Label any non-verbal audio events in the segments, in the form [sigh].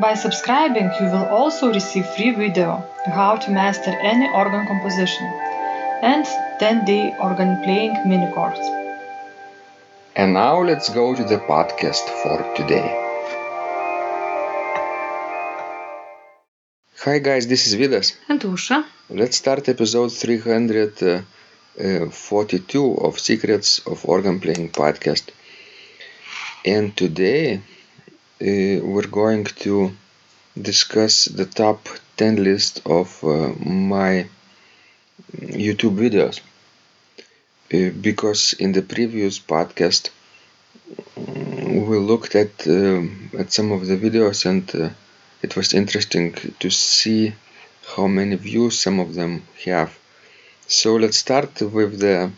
By subscribing, you will also receive free video how to master any organ composition and 10-day organ playing mini course. And now let's go to the podcast for today. Hi guys, this is Vidas. And Aušra, Let's start episode 342 of Secrets of Organ Playing podcast. And today we're going to discuss the top 10 list of uh, my YouTube videos. Uh, because in the previous podcast mm, we looked at at some of the videos and uh, it was interesting to see how many views some of them have. So let's start with the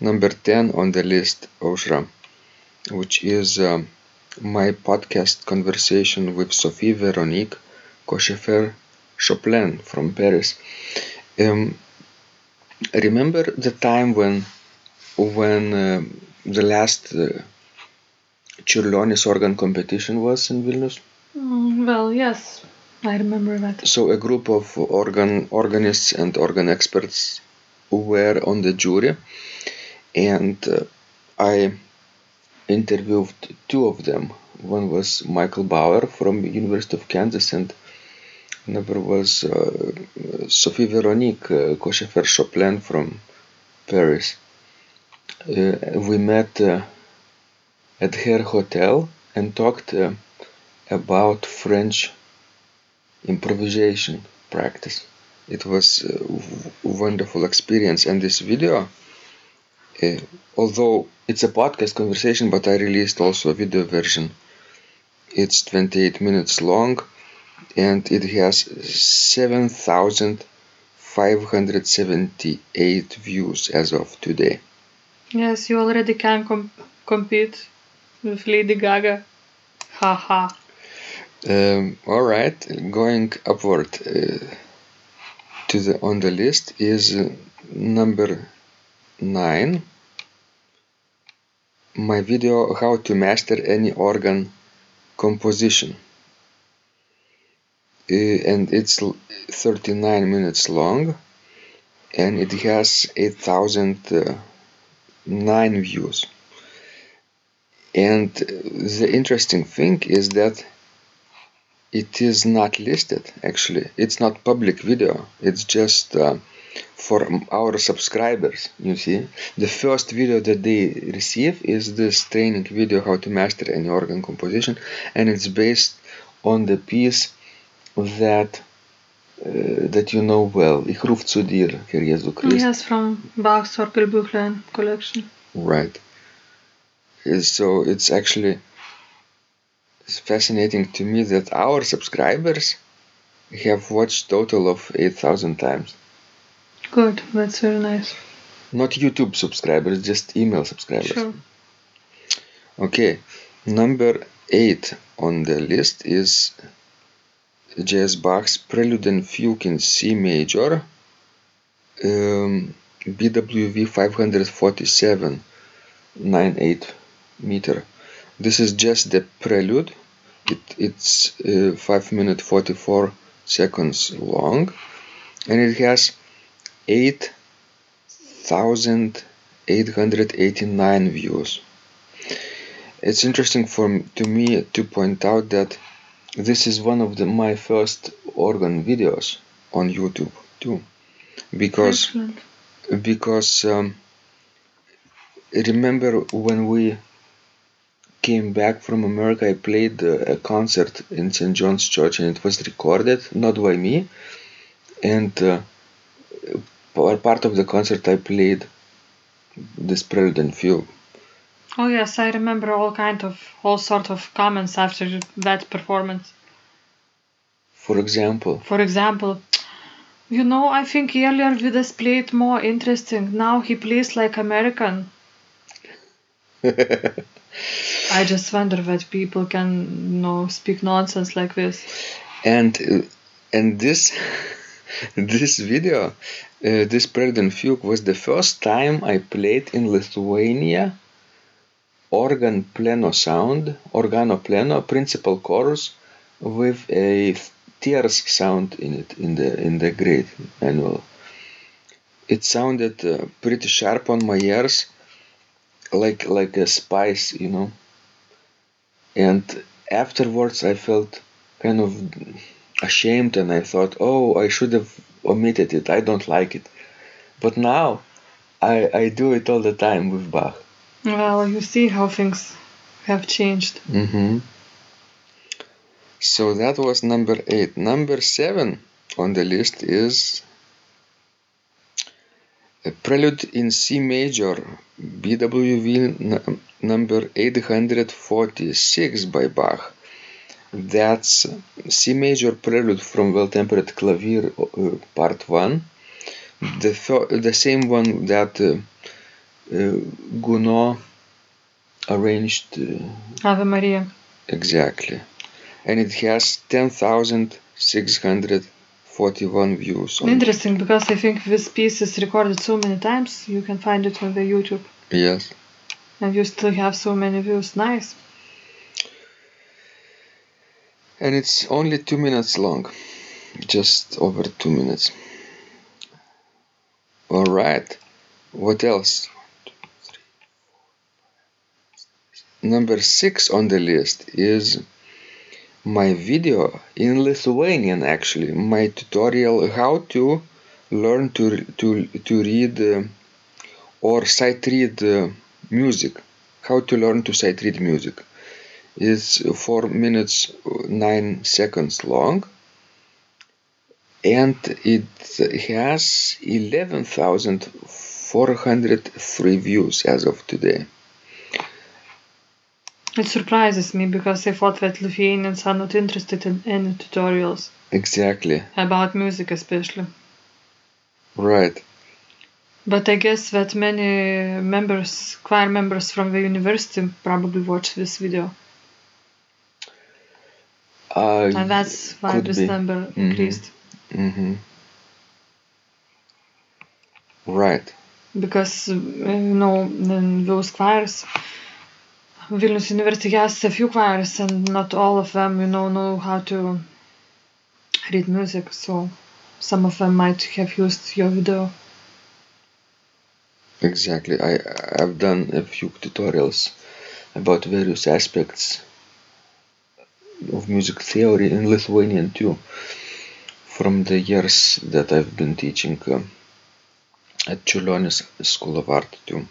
number 10 on the list, Aušra, which is um, my podcast conversation with Sophie Veronique Cauchefer Choplin from Paris. Um, remember the time when when uh, the last uh, organ competition was in Vilnius? Mm, well, yes, I remember that. So a group of organ organists and organ experts were on the jury, and uh, I interviewed two of them. One was Michael Bauer from University of Kansas, and another was uh, Sophie Veronique uh, Cauchefer Choplin from Paris. Uh, we met uh, at her hotel and talked uh, about French improvisation practice. It was a w- wonderful experience, and this video, uh, although it's a podcast conversation, but I released also a video version. It's 28 minutes long, and it has 7,578 views as of today. Yes, you already can com- compete with Lady Gaga. Haha. Um, all right, going upward uh, to the on the list is uh, number nine. My video how to master any organ composition, uh, and it's 39 minutes long, and it has 8,009 views. And uh, the interesting thing is that it is not listed actually. It's not public video. It's just uh, for our subscribers you see the first video that they receive is this training video how to master any organ composition and it's based on the piece that uh, that you know well Ich ruf zu dir Herr Jesu Christ Yes, from Bach's Orgelbüchlein collection. Right. Uh, So it's actually it's fascinating to me that our subscribers have watched total of 8000 times. Good, that's very nice. Not YouTube subscribers, just email subscribers. Sure. Okay. Number 8 on the list is J.S. Bach's Prelude and Fugue in C major. Um, BWV 547 9/8 meter. This is just the prelude. It, it's uh, 5 minute 44 seconds long and it has 8,889 views. It's interesting for to me to point out that this is one of the, my first organ videos on YouTube too, because Excellent. because um, remember when we came back from America, I played uh, a concert in St. John's Church and it was recorded, not by me. And uh, for part of the concert, I played this Prelude and Fugue. Oh yes, I remember all kind of all sort of comments after that performance. For example, For example, you know, I think earlier Vidas played more interesting. Now he plays like American. [laughs] I just wonder that people can, you know, speak nonsense like this. and and this [laughs] this video, uh, this Prelude Fugue was the first time I played in Lithuania organ pleno sound, organo pleno, principal chorus with a tierce sound in it in the in the great manual. It sounded uh, pretty sharp on my ears, like like a spice, you know. And afterwards, I felt kind of ashamed, and I thought, oh, I should have omitted it. I don't like it. But now, I I do it all the time with Bach. Well, you see how things have changed. Mm-hmm. So that was number eight. Number seven on the list is a prelude in C major, BWV n- number 846 by Bach. That's C major prelude from Well Tempered Clavier, uh, part one. The, th- the same one that uh, uh, Gounod arranged. Uh, Ave Maria. Exactly. And it has 10,641 views Interesting because I think this piece is recorded so many times. You can find it on the YouTube, Yes. and you still have so many views. Nice. And it's only 2 minutes long. Just over 2 minutes. All right. What else? Number 6 on the list is my video in Lithuanian actually, my tutorial how to learn to to to read uh, or sight read uh, music. How to learn to sight read music. It's 4 minutes 9 seconds long and it has 11,403 views as of today. It surprises me because I thought that Lithuanians are not interested in any tutorials Exactly, about music, especially. right. But I guess that many members, choir members from the university, probably watch this video, Uh, and that's why this be. number Mhm. increased. hmm Right. Because uh, you know, in those choirs, Vilnius University has a few choirs, and not all of them, you know, know how to read music. So some of them might have used your video. Exactly. I I've done a few tutorials about various aspects of music theory in Lithuanian too, from the years that I've been teaching uh, at Čiurlionis School of Art too.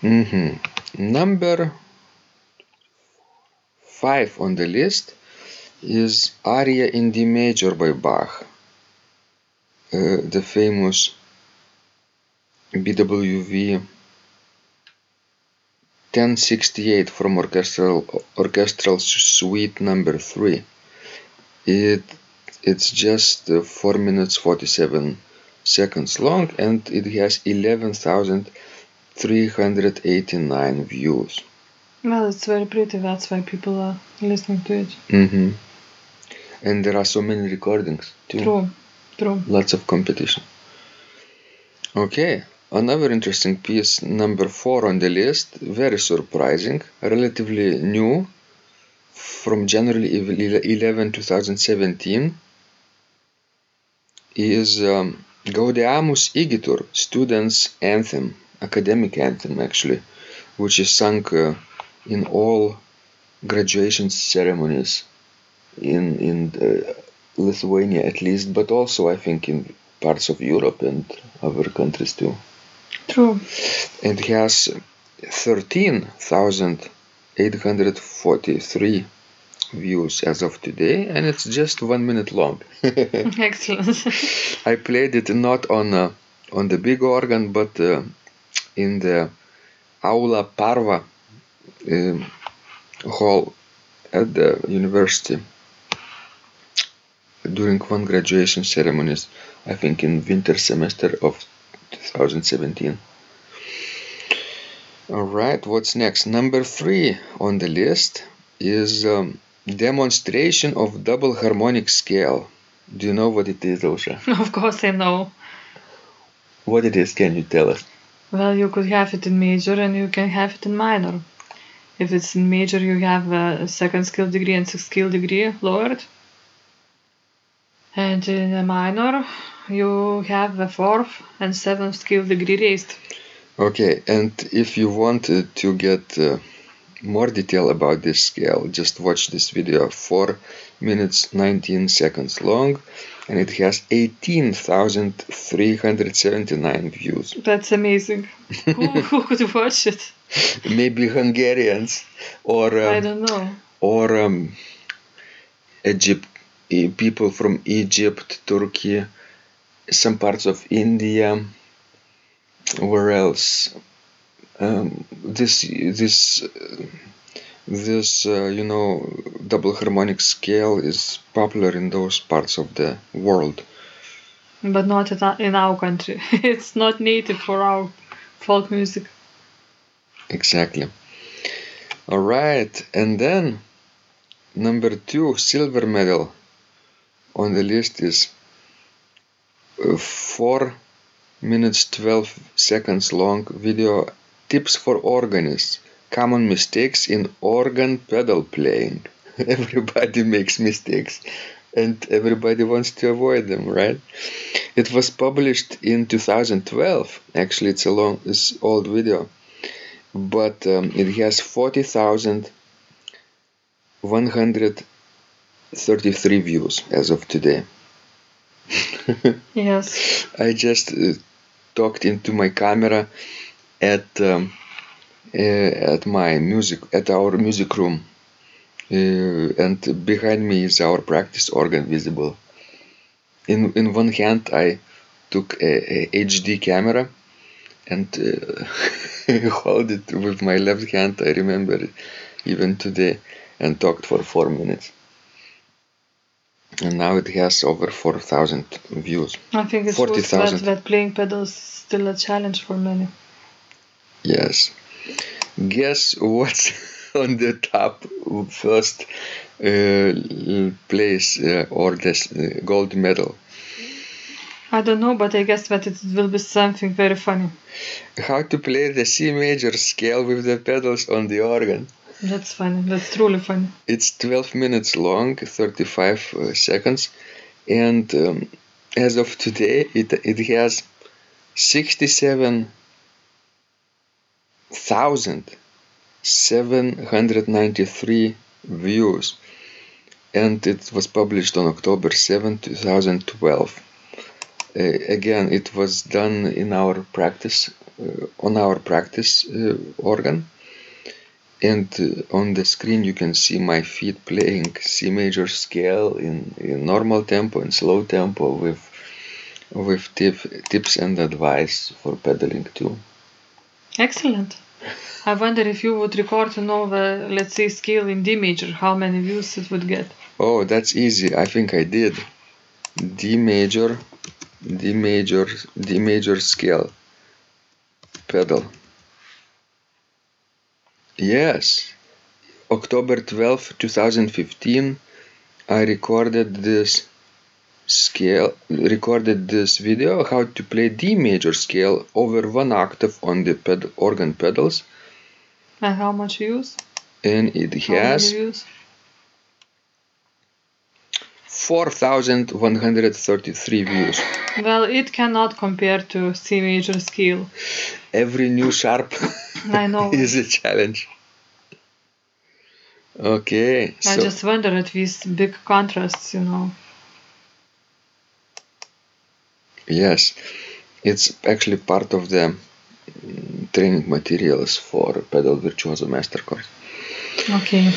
hmm Number five on the list is Aria in D major by Bach, uh, the famous BWV 1068 from orchestral orchestral suite number 3 it it's just uh, 4 minutes 47 seconds long and it has 11,389 views Well, it's very pretty. That's why people are listening to it. hmm and there are so many recordings too True, true. lots of competition. Okay, another interesting piece, number four on the list, very surprising, relatively new, from January 11, 2017, is um, Gaudeamus Igitur, Students' Anthem, academic anthem actually, which is sung uh, in all graduation ceremonies in in uh, Lithuania at least, but also I think in parts of Europe and other countries too. True. And it has 13,843 views as of today, and it's just one minute long. [laughs] [laughs] Excellent. I played it not on uh, on the big organ, but uh, in the Aula Parva um, hall at the university during one graduation ceremonies, I think in winter semester of 2017. All right, what's next? Number three on the list is um, demonstration of double harmonic scale. Do you know what it is, Ausra? [laughs] of course, I know. What it is, can you tell us? Well, you could have it in major and you can have it in minor. If it's in major, you have a second skill degree and sixth skill degree lowered. And in a minor, you have a fourth and seventh skill degree raised. Okay, and if you wanted to get uh, more detail about this scale, just watch this video 4 minutes 19 seconds long and it has 18,379 views. That's amazing. [laughs] who, who could watch it? Maybe Hungarians or I um, don't know. or um, Egypt, eh, people from Egypt, Turkey, some parts of India. Where else? Um, this this uh, this uh, you know double harmonic scale is popular in those parts of the world. But not in our- in our country. [laughs] it's not native for our folk music. Exactly. All right, and then number two silver medal on the list is uh, four minutes twelve seconds long video tips for organists. Common mistakes in organ pedal playing. [laughs] Everybody makes mistakes, and everybody wants to avoid them, right? It was published in 2012. Actually, it's a long, it's old video but um, it has 40,133 views as of today. [laughs] Yes. I just uh, talked into my camera at um, uh, at my music at our music room, uh, and behind me is our practice organ visible. In in one hand, I took a, a HD camera and uh, [laughs] hold it with my left hand. I remember even today, and talked for four minutes. And now it has over four thousand views. I think it shows that, 40,000. that playing pedals is still a challenge for many. Yes. Guess what's [laughs] on the top first uh, place uh, or this uh, gold medal? I don't know, but I guess that it will be something very funny. How to play the C major scale with the pedals on the organ. That's funny. That's truly funny. It's 12 minutes long, 35 uh, seconds, and um, as of today, it, it has 67,793 views, and it was published on October 7, 2012. Uh, again, it was done in our practice, uh, on our practice uh, organ and on the screen you can see my feet playing C major scale in, in normal tempo and slow tempo with with tip, tips and advice for pedaling too. Excellent. I wonder if you would record, another, let's say scale in D major, how many views it would get. Oh, that's easy. I think I did. D major, D major, D major scale pedal. Yes, October 12, 2015, I recorded this scale, recorded this video how to play D major scale over one octave on the ped- organ pedals, And how much views? and it has views? 4,133 views. Well, it cannot compare to C major scale. Every new sharp [laughs] [laughs] I know. [laughs] is a challenge. Okay, I so just wonder at these big contrasts, you know. Yes, it's actually part of the mm, training materials for Pedal Virtuoso Master course. Okay.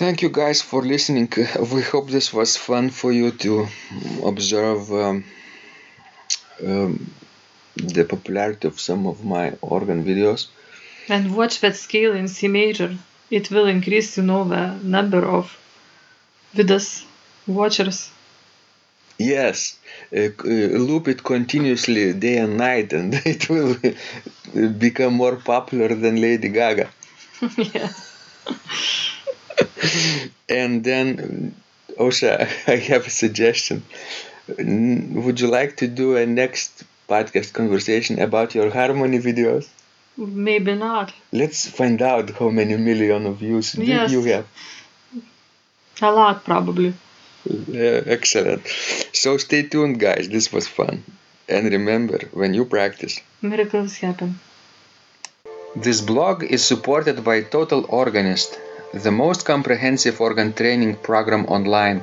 Thank you guys for listening. [laughs] We hope this was fun for you to observe um, um, the popularity of some of my organ videos. And watch that scale in C major. It will increase, you know, the number of videos watchers. Yes, uh, uh, loop it continuously day and night, and [laughs] it will become more popular than Lady Gaga. [laughs] yes. [laughs] and then, Aušra, I have a suggestion. Would you like to do a next podcast conversation about your harmony videos? Maybe not. Let's find out how many million of views Yes. you have. A lot, probably. Yeah, excellent. So stay tuned, guys. This was fun. And remember, when you practice, Miracles happen. This blog is supported by Total Organist, the most comprehensive organ training program online,